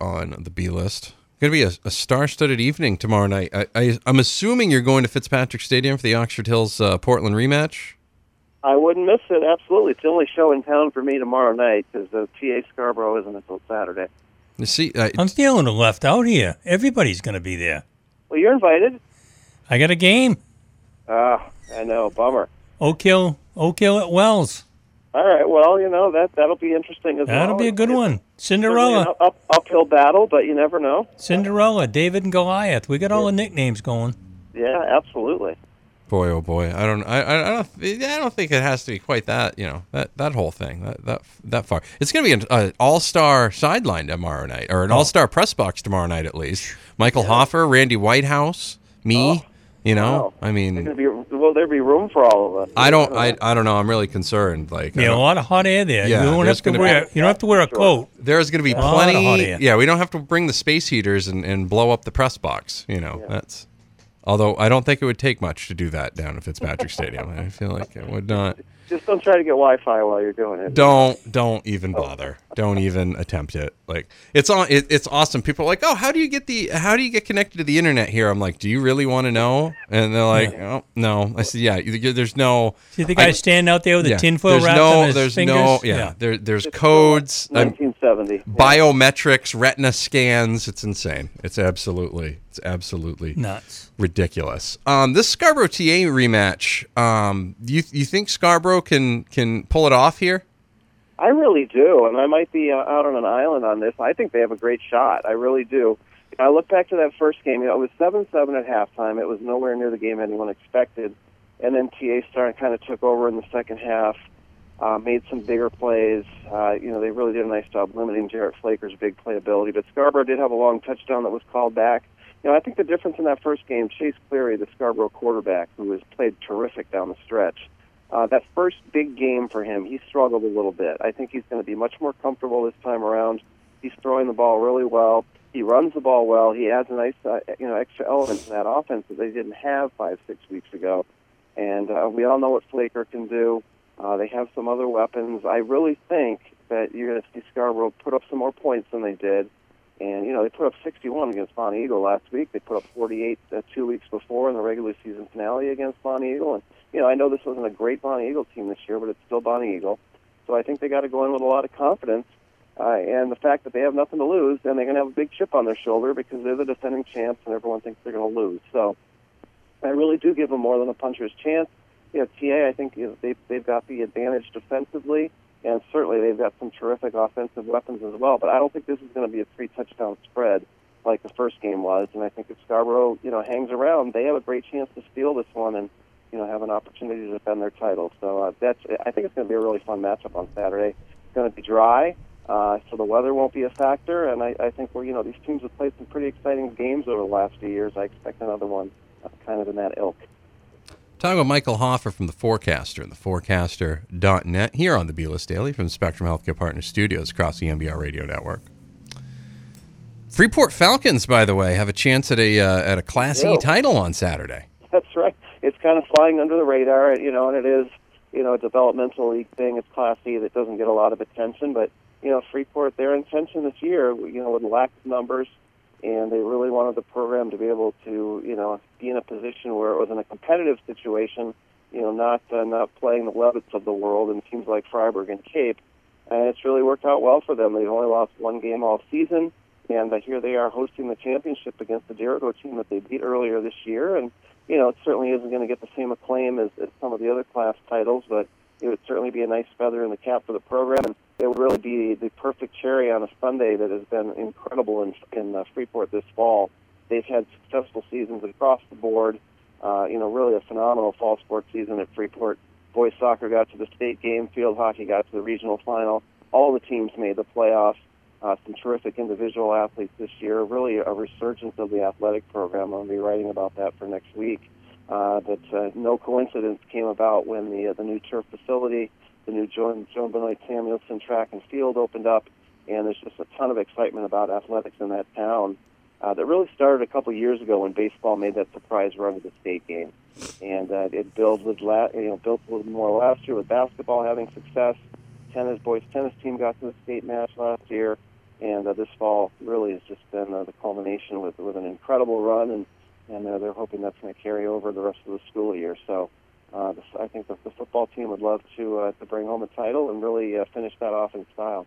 on the B list. Going to be a, a star-studded evening tomorrow night. I, I, I'm assuming you're going to Fitzpatrick Stadium for the Oxford Hills uh, Portland rematch. I wouldn't miss it. Absolutely, it's the only show in town for me tomorrow night because the TA Scarborough isn't until Saturday. You see, I, I'm feeling left out here. Everybody's going to be there. Well, you're invited. I got a game. Ah, I know, bummer. Oak Hill, Oak Hill at Wells. All right, well, you know that that'll be interesting as well. That'll be a good It's one. Cinderella. an up, uphill battle, but you never know. Cinderella, David and Goliath. We got all the nicknames going. Yeah, absolutely. boy, oh boy, I don't, I, I I don't, I don't think it has to be quite that, you know, that that whole thing, that that that far. It's going to be an uh, all-star sideline tomorrow night, or Oh. an all-star press box tomorrow night at least. Michael Hoffer, Randy Whitehouse, me. You know, Wow. I mean, be will there be room for all of us? I don't, I, I don't know. I'm really concerned. Like, I Yeah, a lot of hot air there. Yeah, you don't have to wear. be- You don't have to wear a Sure. coat. There's going to be lot of hot plenty. air. Yeah, we don't have to bring the space heaters and, and blow up the press box. You know, that's. Although I don't think it would take much to do that down at Fitzpatrick Stadium. I feel like it would not. Just don't try to get Wi-Fi while you're doing it. Don't don't even bother. Don't even attempt it. Like it's on. It, it's awesome. People are like, oh, how do you get the? How do you get connected to the internet here? I'm like, do you really want to know? And they're like, oh no. I said, yeah. you- There's no. See the guy I- standing out there with the yeah, tinfoil there's wrapped no, on his there's fingers. no. Yeah. There, there's It's codes. I'm- 1970. biometrics, retina scans. It's insane. It's absolutely, it's absolutely nuts. ridiculous. Um, this Scarborough TA rematch. Um, you you think Scarborough can can pull it off here? I really do, and I might be uh, out on an island on this. I think they have a great shot. I really do. I look back to that first game. You know, it was seven-seven at halftime. It was nowhere near the game anyone expected, and then TA Star kind of took over in the second half. Uh, made some bigger plays. Uh, you know, they really did a nice job limiting Jarrett Flaker's big playability. But Scarborough did have a long touchdown that was called back. You know, I think the difference in that first game, Chase Cleary, the Scarborough quarterback, who has played terrific down the stretch, uh, that first big game for him, he struggled a little bit. I think he's going to be much more comfortable this time around. He's throwing the ball really well. He runs the ball well. He adds a nice, uh, you know, extra element to that offense that they didn't have five, six weeks ago. And uh, we all know what Flaker can do. Uh, they have some other weapons. I really think that you're going to see Scarborough put up some more points than they did. And, you know, they put up 61 against Bonny Eagle last week. They put up 48 uh, two weeks before in the regular season finale against Bonny Eagle. And, you know, I know this wasn't a great Bonny Eagle team this year, but it's still Bonny Eagle. So I think they got to go in with a lot of confidence. Uh, and the fact that they have nothing to lose, and they're going to have a big chip on their shoulder because they're the defending champs and everyone thinks they're going to lose. So I really do give them more than a puncher's chance. You know, TA, I think you know, they've, they've got the advantage defensively, and certainly they've got some terrific offensive weapons as well. But I don't think this is going to be a three touchdown spread like the first game was. And I think if Scarborough, you know, hangs around, they have a great chance to steal this one and, you know, have an opportunity to defend their title. So uh, that's, I think it's going to be a really fun matchup on Saturday. It's going to be dry. Uh, so the weather won't be a factor, and I, I think we're you know these teams have played some pretty exciting games over the last few years. I expect another one, uh, kind of in that ilk. Talking about Michael Hoffer from the Forecaster and the Forecaster.net here on the B-List Daily from Spectrum Healthcare Partners Studios across the MBR Radio Network. Freeport Falcons, by the way, have a chance at a uh, at a Class E title on Saturday. That's right. It's kind of flying under the radar, you know, and it is, you know, a developmental league thing. It's Class C that doesn't get a lot of attention, but you know, Freeport, their intention this year, you know, with lack of numbers, and they really wanted the program to be able to, you know, be in a position where it was in a competitive situation, you know, not uh, not playing the Leavitts of the world and teams like Fryeburg and Cape, and it's really worked out well for them. They've only lost one game all season, and uh, here they are hosting the championship against the Dirigo team that they beat earlier this year, and you know, it certainly isn't going to get the same acclaim as, as some of the other class titles, but it would certainly be a nice feather in the cap for the program. And it would really be the perfect cherry on a sundae that has been incredible in, in uh, Freeport this fall. They've had successful seasons across the board. Uh, you know, really a phenomenal fall sports season at Freeport. Boys soccer got to the state game. Field hockey got to the regional final. All the teams made the playoffs. Uh, some terrific individual athletes this year. Really a resurgence of the athletic program. I'll be writing about that for next week. Uh, but uh, no coincidence came about when the uh, the new turf facility, the new Joan Joan Benoit Samuelson track and field opened up, and there's just a ton of excitement about athletics in that town. Uh, that really started a couple years ago when baseball made that surprise run to the state game, and uh, it built with la- you know built a little more last year with basketball having success. Tennis boys tennis team got to the state match last year. And uh, this fall really has just been uh, the culmination with with an incredible run, and and uh, they're hoping that's going to carry over the rest of the school year. So. Uh, this, I think the, the football team would love to uh, to bring home a title and really uh, finish that off in style.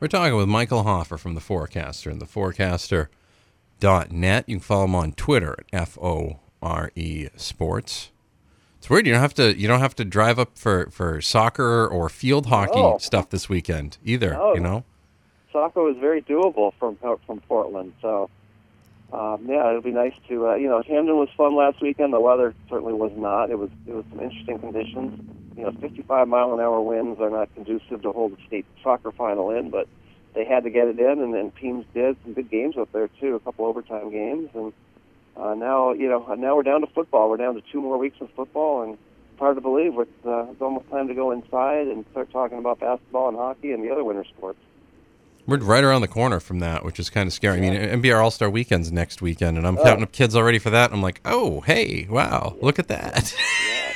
We're talking with Michael Hoffer from The Forecaster and theforecaster.net. You can follow him on Twitter at F O R E Sports. It's weird. You don't have to. You don't have to drive up for, for soccer or field hockey No. stuff this weekend either. No. You know. Soccer was very doable from from Portland. So, um, yeah, it'll be nice to uh, you know Hampden was fun last weekend. The weather certainly was not. It was it was some interesting conditions. You know, 55 mile an hour winds are not conducive to hold a state soccer final in, but they had to get it in, and then teams did some good games up there too. A couple overtime games, and uh, now you know now we're down to football. We're down to two more weeks of football, and it's hard to believe it's, uh, it's almost time to go inside and start talking about basketball and hockey and the other winter sports. We're right around the corner from that, which is kind of scary. I mean, MBR All Star Weekend's next weekend, and I'm Oh. counting up kids already for that. I'm like, oh, hey, wow, look at that.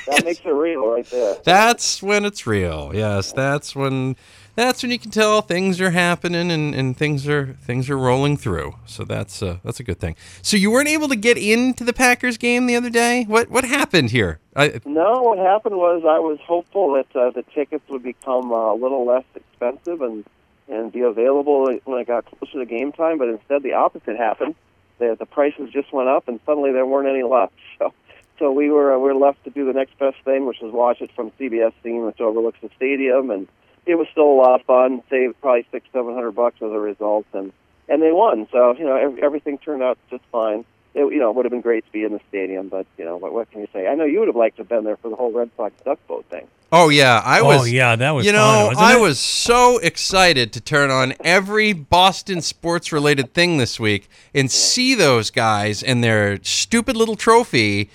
Yeah, that makes it real right there. that's when it's real. Yes, that's when that's when you can tell things are happening and, and things are things are rolling through. So that's uh, that's a good thing. So you weren't able to get into the Packers game the other day. What what happened here? I, No, what happened was I was hopeful that uh, the tickets would become uh, a little less expensive and and be available when I got closer to game time, but instead the opposite happened. The, the prices just went up, and suddenly there weren't any left. So, so we were uh, we were left to do the next best thing, which was watch it from CBS scene, which overlooks the stadium, and it was still a lot of fun. Saved probably six seven hundred bucks as a result, and and they won. So you know ev- everything turned out just fine. It, you know, it would have been great to be in the stadium, but you know what, what can you say? I know you would have liked to have been there for the whole Red Sox duck boat thing. oh yeah, I oh, was. oh yeah, that was you fun, know, wasn't I it? was so excited to turn on every Boston sports related thing this week and see those guys and their stupid little trophy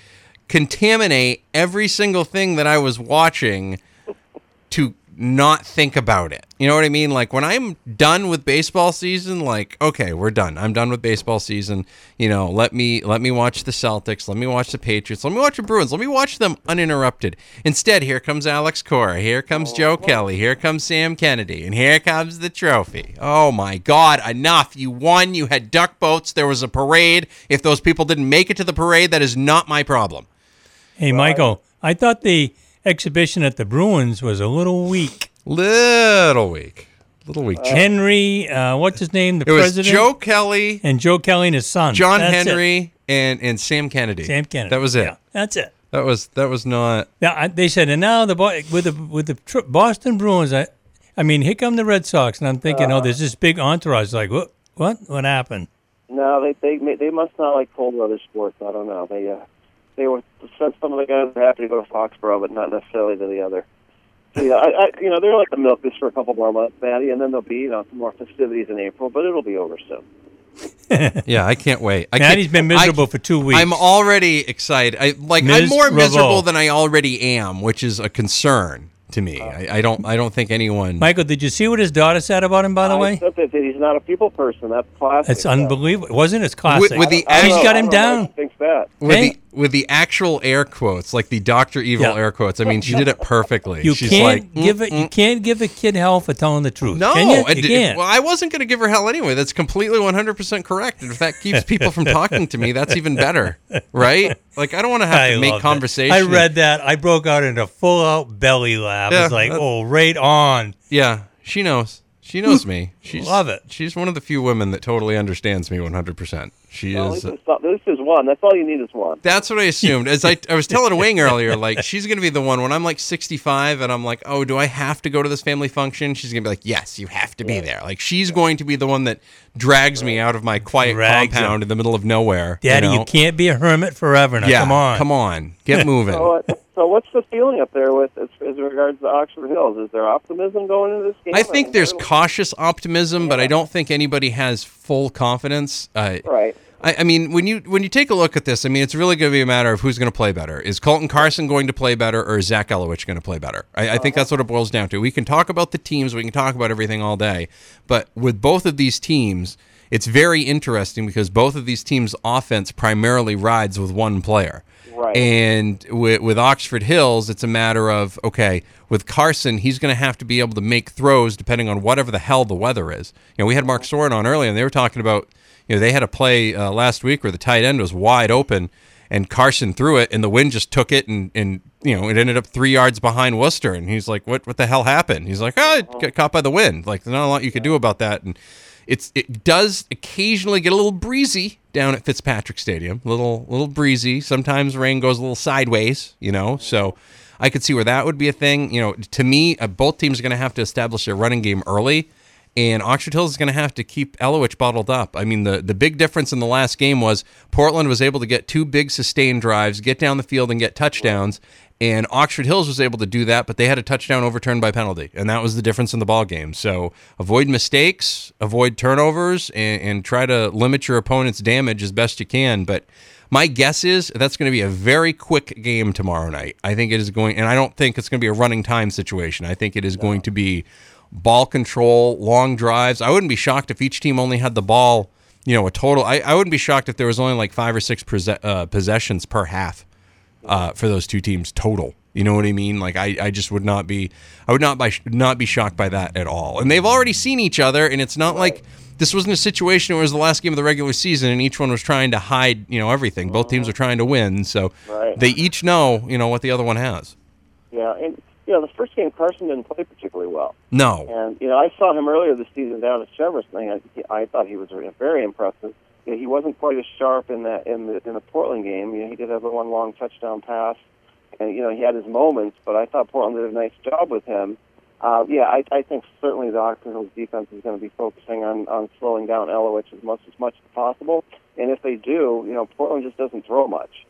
contaminate every single thing that I was watching to not think about it. You know what I mean? Like when I'm done with baseball season, like okay, we're done. I'm done with baseball season. You know, let me let me watch the Celtics, let me watch the Patriots, let me watch the Bruins, let me watch them uninterrupted. Instead, here comes Alex Cora, here comes oh, Joe Kelly, here comes Sam Kennedy, and here comes the trophy. Oh my God, enough! You won. You had duck boats. There was a parade. If those people didn't make it to the parade, that is not my problem. Hey, Michael, I thought the exhibition at the Bruins was a little weak. Little weak, little weak. Henry, uh, what's his name? The it was president Joe Kelly. and Joe Kelly and his son, John That's it. Henry and and Sam Kennedy. Sam Kennedy. That was it. Yeah, that's it. That was that was not. Now I, they said, and now the Bo- with the with the tr- Boston Bruins, I, I mean, here come the Red Sox, and I'm thinking, oh, there's this big entourage. Like, what, what, what happened? No, they they they must not like cold weather sports. I don't know. They uh, they were some of the guys are happy to go to Foxborough, but not necessarily to the other. So, yeah, I, I you know they're like to milk this for a couple more months, Maddie, and then there'll be you know some more festivities in April, but it'll be over soon. Yeah, I can't wait. I Maddie's can't, been miserable I, for two weeks. I'm already excited. I like I'm more Miserable. miserable than I already am, which is a concern to me. Oh. I, I don't I don't think anyone. Michael, did you see what his daughter said about him? By the I way, said that he's not a people person. That's classic. it's So, unbelievable. Wasn't it? It's classic. with the I don't she's got him don't know why down. Thinks that. with Hey. the with the actual air quotes, like the Doctor Evil Yeah. air quotes. I mean, she did it perfectly. You She's can't like, give it. You can't give a kid hell for telling the truth. No, can you? I You can't. well, I wasn't going to give her hell anyway. That's completely 100% correct. And if that keeps people from talking to me, that's even better, right? Like, I don't want to have I to make it. conversation. I read that. I broke out into full out belly laugh. Yeah, it's like, that- oh, right on. Yeah, she knows. She knows me. She's Love it. She's one of the few women that totally understands me 100%. She Well, is. this, is one. That's all you need is one. That's what I assumed. As I, I was telling Wing earlier, like she's gonna be the one when I'm like 65 and I'm like, oh, do I have to go to this family function? She's gonna be like, yes, you have to be there. Like she's going to be the one that drags me out of my quiet Drags compound in the middle of nowhere. Daddy, you, know? can't be a hermit forever. Now, Yeah, come on. come on, get moving. So, uh, so what's the feeling up there with as, as regards to Oxford Hills? Is there optimism going into this game? I think there's cautious optimism, but I don't think anybody has full confidence. Uh, right. I, I mean, when you when you take a look at this, I mean, it's really going to be a matter of who's going to play better. Is Colton Carson going to play better, or is Zach Elowitch going to play better? I, I think that's what it boils down to. We can talk about the teams, we can talk about everything all day, but with both of these teams, it's very interesting because both of these teams' offense primarily rides with one player. Right. And with, with Oxford Hills, it's a matter of okay. With Carson, he's going to have to be able to make throws depending on whatever the hell the weather is. You know, we had Mark uh-huh. Soehren on earlier, and they were talking about you know they had a play uh, last week where the tight end was wide open, and Carson threw it, and the wind just took it, and and you know it ended up three yards behind Worcester, and he's like, what what the hell happened? He's like, oh, it got caught by the wind. Like there's not a lot you could do about that, and it's it does occasionally get a little breezy down at Fitzpatrick Stadium, little little breezy. Sometimes rain goes a little sideways, you know. So I could see where that would be a thing. You know, to me, uh, both teams are going to have to establish a running game early, and Oxford Hills is going to have to keep Elowitch bottled up. I mean, the the big difference in the last game was Portland was able to get two big sustained drives, get down the field, and get touchdowns. And Oxford Hills was able to do that, but they had a touchdown overturned by penalty, and that was the difference in the ball game. So avoid mistakes, avoid turnovers, and, and try to limit your opponent's damage as best you can. But my guess is that's going to be a very quick game tomorrow night. I think it is going, and I don't think it's going to be a running time situation. I think it is going to be ball control, long drives. I wouldn't be shocked if each team only had the ball, you know, a total. I, I wouldn't be shocked if there was only like five or six prese- uh, possessions per half uh, for those two teams total. You know what I mean? Like I, I just would not be, I would not by not be shocked by that at all. And they've already seen each other, and it's not like this wasn't a situation where it was the last game of the regular season and each one was trying to hide, you know, everything. Both teams are trying to win, so Right. they each know, you know, what the other one has. Yeah, and you know the first game Carson didn't play particularly well, No, and you know I saw him earlier this season down at Cheverus, and I, I thought he was very impressive. You know, he wasn't quite as sharp in that in the in the Portland game. You know, he did have the one long touchdown pass, and you know he had his moments, but I thought Portland did a nice job with him. Uh, yeah, I, I think certainly the Hills defense is going to be focusing on, on slowing down Elowitch as much as much as possible. And if they do, you know, Portland just doesn't throw much.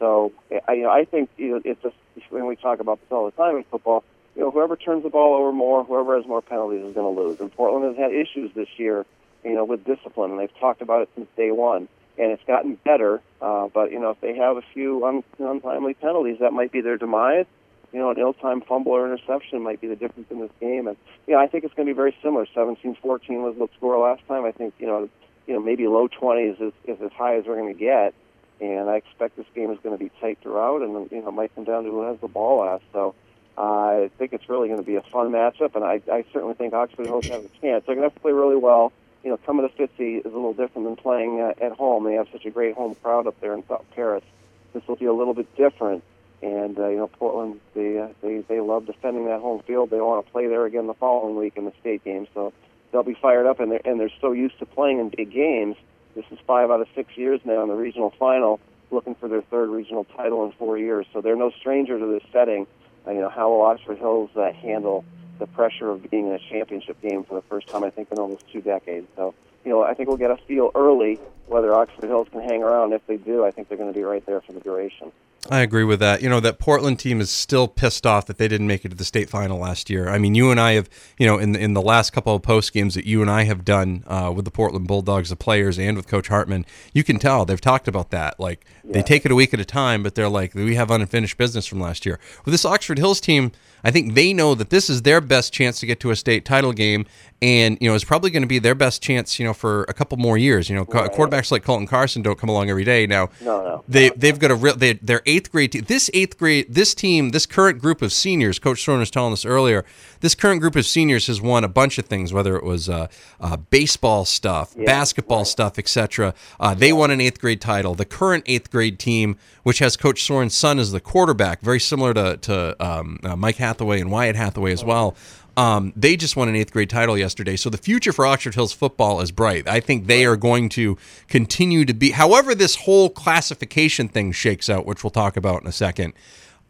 So I, you know, I think you know, it's just when we talk about this all the time in football. You know, whoever turns the ball over more, whoever has more penalties is going to lose. And Portland has had issues this year, you know, with discipline, and they've talked about it since day one. And it's gotten better, uh, but you know, if they have a few un- untimely penalties, that might be their demise. You know, an ill-timed fumble or interception might be the difference in this game. And you know, I think it's going to be very similar. 17-14 was the score last time. I think you know, you know, maybe low 20s is, is as high as we're going to get and I expect this game is going to be tight throughout, and you know, might come down to who has the ball last. So uh, I think it's really going to be a fun matchup, and I, I certainly think Oxford Hills has a chance. They're going to have to play really well. You know, coming to Fitzy is a little different than playing uh, at home. They have such a great home crowd up there in South Paris. This will be a little bit different. And uh, you know, Portland they uh, they they love defending that home field. They want to play there again the following week in the state game. So they'll be fired up, and they're and they're so used to playing in big games this is five out of six years now in the regional final, looking for their third regional title in four years. So they're no stranger to this setting. Uh, you know, how will Oxford Hills uh, handle the pressure of being in a championship game for the first time, I think, in almost two decades? So, you know, I think we'll get a feel early whether Oxford Hills can hang around. If they do, I think they're going to be right there for the duration. I agree with that. You know, that Portland team is still pissed off that they didn't make it to the state final last year. I mean, you and I have, you know, in the, in the last couple of post games that you and I have done uh, with the Portland Bulldogs, the players, and with Coach Hartman, you can tell they've talked about that. Like, they take it a week at a time, but they're like, we have unfinished business from last year. With this Oxford Hills team, I think they know that this is their best chance to get to a state title game, and you know it's probably going to be their best chance, you know, for a couple more years. You know, right. quarterbacks like Colton Carson don't come along every day. Now, no, no. they they've got a real they, their eighth grade team. This eighth grade, this team, this current group of seniors. Coach Soehren was telling us earlier. This current group of seniors has won a bunch of things, whether it was uh, uh, baseball stuff, Yeah, basketball right. stuff, etc. Uh, they won an eighth grade title. The current eighth grade team, which has Coach Soehren's son as the quarterback, very similar to to um, uh, Mike Hathaway and Wyatt Hathaway as well. Um, they just won an eighth grade title yesterday. So the future for Oxford Hills football is bright. I think they are going to continue to be, however, this whole classification thing shakes out, which we'll talk about in a second.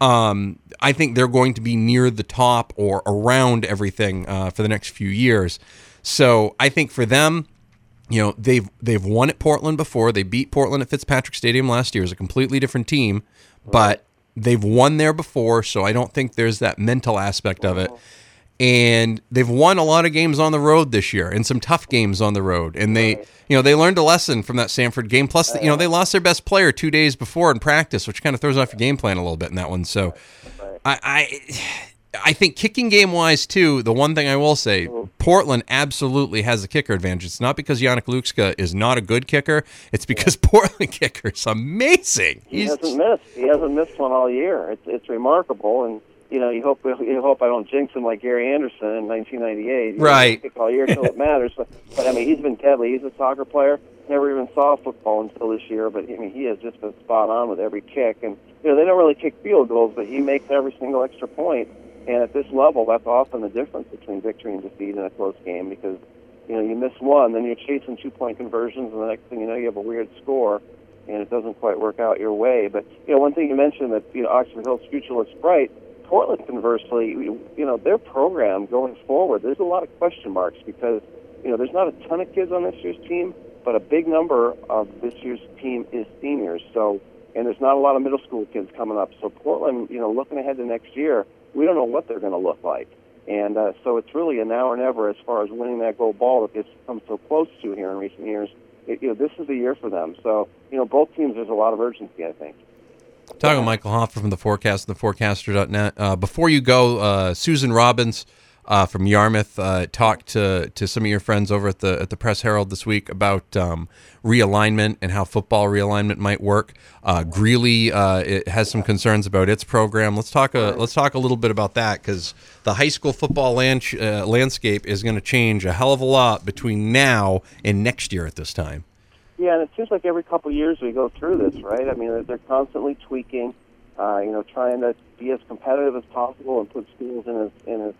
Um, I think they're going to be near the top or around everything uh, for the next few years. So I think for them, you know they've they've won at Portland before. They beat Portland at Fitzpatrick Stadium last year. It's a completely different team, but they've won there before, so I don't think there's that mental aspect of it. And they've won a lot of games on the road this year, and some tough games on the road. And they, you know, they learned a lesson from that Sanford game. Plus, you know, they lost their best player two days before in practice, which kind of throws off your game plan a little bit in that one. So, I, I I think kicking game wise too. The one thing I will say, mm-hmm. Portland absolutely has a kicker advantage. It's not because Yannick Lukska is not a good kicker. It's because Portland kicker is amazing. He He's hasn't missed. He hasn't missed one all year. It's it's remarkable, and you know you hope you hope I don't jinx him like Gary Anderson in 1998. He Right. Kick all year until it matters. But, but I mean, he's been deadly. He's a soccer player. Never even saw football until this year, but I mean, he has just been spot on with every kick. And you know they don't really kick field goals, but he makes every single extra point. And at this level, that's often the difference between victory and defeat in a close game because you know you miss one, then you're chasing two point conversions, and the next thing you know, you have a weird score and it doesn't quite work out your way. But you know, one thing you mentioned that you know Oxford Hill's future looks bright. Portland, conversely, you know their program going forward, there's a lot of question marks because you know there's not a ton of kids on this year's team, but a big number of this year's team is seniors. So and there's not a lot of middle school kids coming up. So Portland, you know, looking ahead to next year, we don't know what they're going to look like. And uh, so it's really a now or never as far as winning that gold ball that they've come so close to here in recent years. It, you know, this is the year for them. So, you know, both teams, there's a lot of urgency, I think. Talking to Michael Hoffer from the Forecast and theforecaster.net. Uh, before you go, uh, Susan Robbins uh, from Yarmouth uh, talked to, to some of your friends over at the at the Press Herald this week about um, realignment and how football realignment might work. Uh, Greeley uh, has some concerns about its program. Let's talk a let's talk a little bit about that because the high school football land, landscape is going to change a hell of a lot between now and next year at this time. Yeah, and it seems like every couple of years we go through this, right? I mean, they're, constantly tweaking, uh, you know, trying to be as competitive as possible and put schools in as in as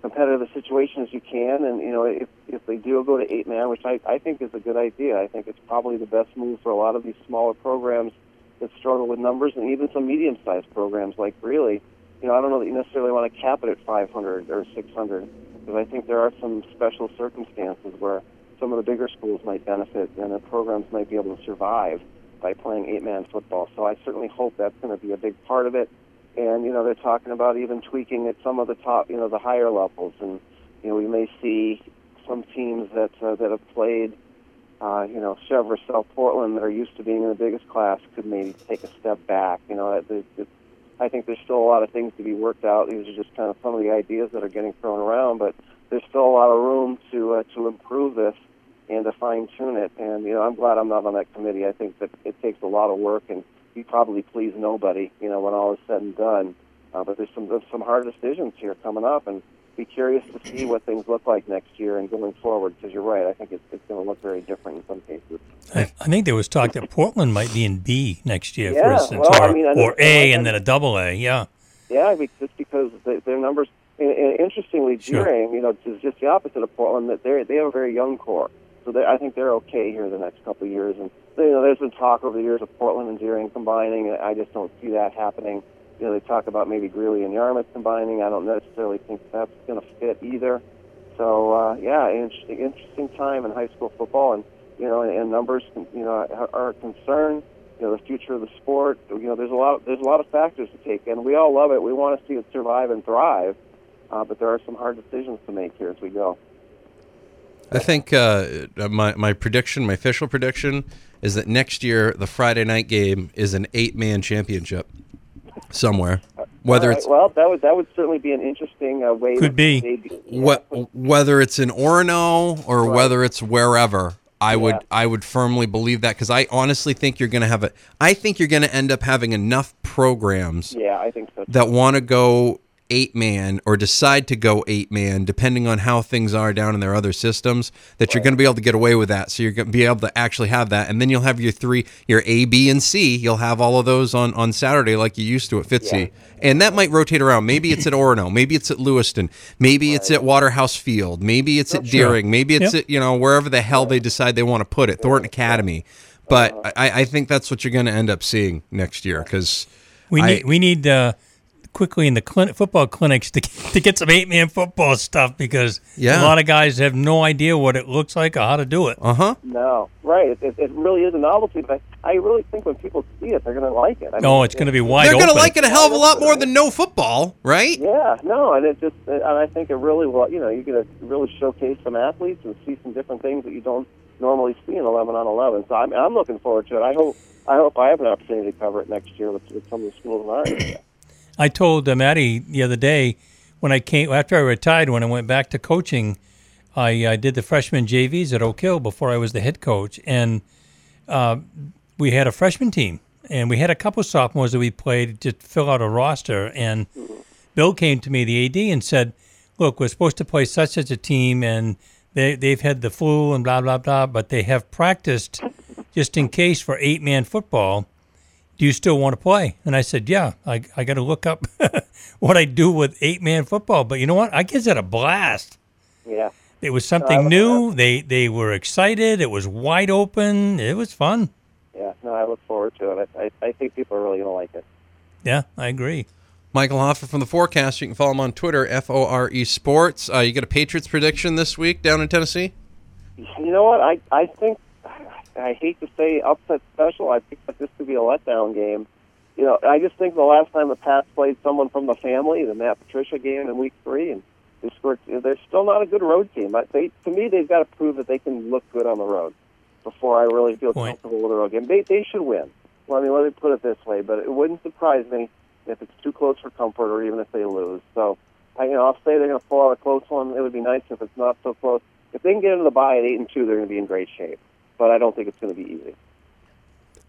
competitive a situation as you can. And you know, if if they do go to eight man, which I I think is a good idea, I think it's probably the best move for a lot of these smaller programs that struggle with numbers, and even some medium sized programs like really. You know, I don't know that you necessarily want to cap it at 500 or 600 because I think there are some special circumstances where some of the bigger schools might benefit and the programs might be able to survive by playing eight man football. So I certainly hope that's going to be a big part of it. And you know they're talking about even tweaking at some of the top, you know, the higher levels, and you know we may see some teams that uh, that have played, uh, you know, Cheverus, South Portland that are used to being in the biggest class could maybe take a step back. You know, it, it, it, I think there's still a lot of things to be worked out. These are just kind of some of the ideas that are getting thrown around, but there's still a lot of room to uh, to improve this and to fine tune it. And you know, I'm glad I'm not on that committee. I think that it takes a lot of work, and you probably please nobody. You know, when all is said and done. Uh, but there's some there's some hard decisions here coming up, and be curious to see what things look like next year and going forward. Because you're right, I think it's, it's going to look very different in some cases. I, I think there was talk that Portland might be in B next year, for instance, well, or, I mean, I or A and then a double A. Yeah. Yeah, just because the, their numbers. And, and interestingly, Sure. Deering, you know, is just the opposite of Portland. That they they have a very young core, so they, I think they're okay here the next couple of years. And you know, there's been talk over the years of Portland and Deering combining. and I just don't see that happening. You know, they talk about maybe Greeley and Yarmouth combining. I don't necessarily think that's going to fit either. So uh, yeah, interesting, interesting time in high school football, and you know, and, and numbers, you know, are, a concern. You know, the future of the sport. You know, there's a lot, there's a lot of factors to take in. We all love it. We want to see it survive and thrive, uh, but there are some hard decisions to make here as we go. I think uh, my my prediction, my official prediction, is that next year the Friday night game is an eight man championship somewhere. Whether All right, it's well, that would that would certainly be an interesting uh, way. Could to be. maybe- yeah. what whether it's in Orono or whether it's wherever. I would Yeah. I would firmly believe that because I honestly think you're going to have a I think you're going to end up having enough programs Yeah, I think so. that want to go eight man or decide to go eight man, depending on how things are down in their other systems, that you're going to be able to get away with that. So you're going to be able to actually have that, and then you'll have your three, your A, B, and C. You'll have all of those on on Saturday like you used to at Fitzy, and that might rotate around. Maybe it's at Orono, maybe it's at Lewiston, maybe it's at Waterhouse Field, maybe it's at Deering, maybe it's Yep. at you know wherever the hell they decide they want to put it, Thornton Academy. But I, I think that's what you're going to end up seeing next year because. We I- need we need uh, quickly in the clinic, football clinics to to get some eight man football stuff because Yeah. a lot of guys have no idea what it looks like or how to do it. Uh huh. No, right. It, it, it really is a novelty, but I really think when people see it, they're going to like it. I No, mean, it's going to be wide They're open. going to like it a hell of a lot more than no football, right? Yeah, no, and it just, and I think it really will. You know, you're going to really showcase some athletes and see some different things that you don't normally see in 11 on 11. So I'm, I'm looking forward to it. I hope, I hope I have an opportunity to cover it next year with, with some of the schools in our area. I told uh, Maddie the other day when I came after I retired, when I went back to coaching, I, I did the freshman JVs at Oak Hill before I was the head coach, and uh, we had a freshman team, and we had a couple sophomores that we played to fill out a roster. And Bill came to me, the AD, and said, "Look, we're supposed to play such such a team, and they they've had the flu and blah blah blah, but they have practiced just in case for eight man football." Do you still want to play? And I said, yeah, I, I got to look up what I do with eight man football. But you know what? I guess it a blast. Yeah. It was something new. They they were excited. It was wide open. It was fun. Yeah. No, I look forward to it. I, I, I think people are really going to like it. Yeah, I agree. Michael Hoffer from the Forecast. You can follow him on Twitter, F O R E Sports. Uh, you get a Patriots prediction this week down in Tennessee? You know what? I I think I hate to say upset special. I think that this could be a letdown game. You know, I just think the last time the Pats played someone from the family, the Matt Patricia game in Week Three, and they scored. They're still not a good road team. They, to me, they've got to prove that they can look good on the road before I really feel Point. comfortable with a road game. They they should win. Well, I mean, let me put it this way, but it wouldn't surprise me if it's too close for comfort, or even if they lose. So, I, you know, I'll say they're going to pull out a close one. It would be nice if it's not so close. If they can get into the bye at eight and two, they're going to be in great shape. But I don't think it's going to be easy.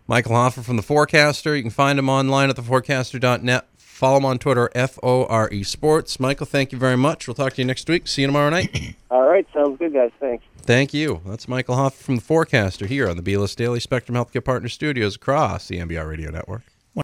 Michael Hoffer from The Forecaster. You can find him online at theforecaster.net. Follow him on Twitter, F O R E Sports. Michael, thank you very much. We'll talk to you next week. See you tomorrow night. All right, sounds good, guys. Thanks. Thank you. That's Michael Hoffer from The Forecaster here on the B-List Daily Spectrum Healthcare Partner Studios across the MBR Radio Network.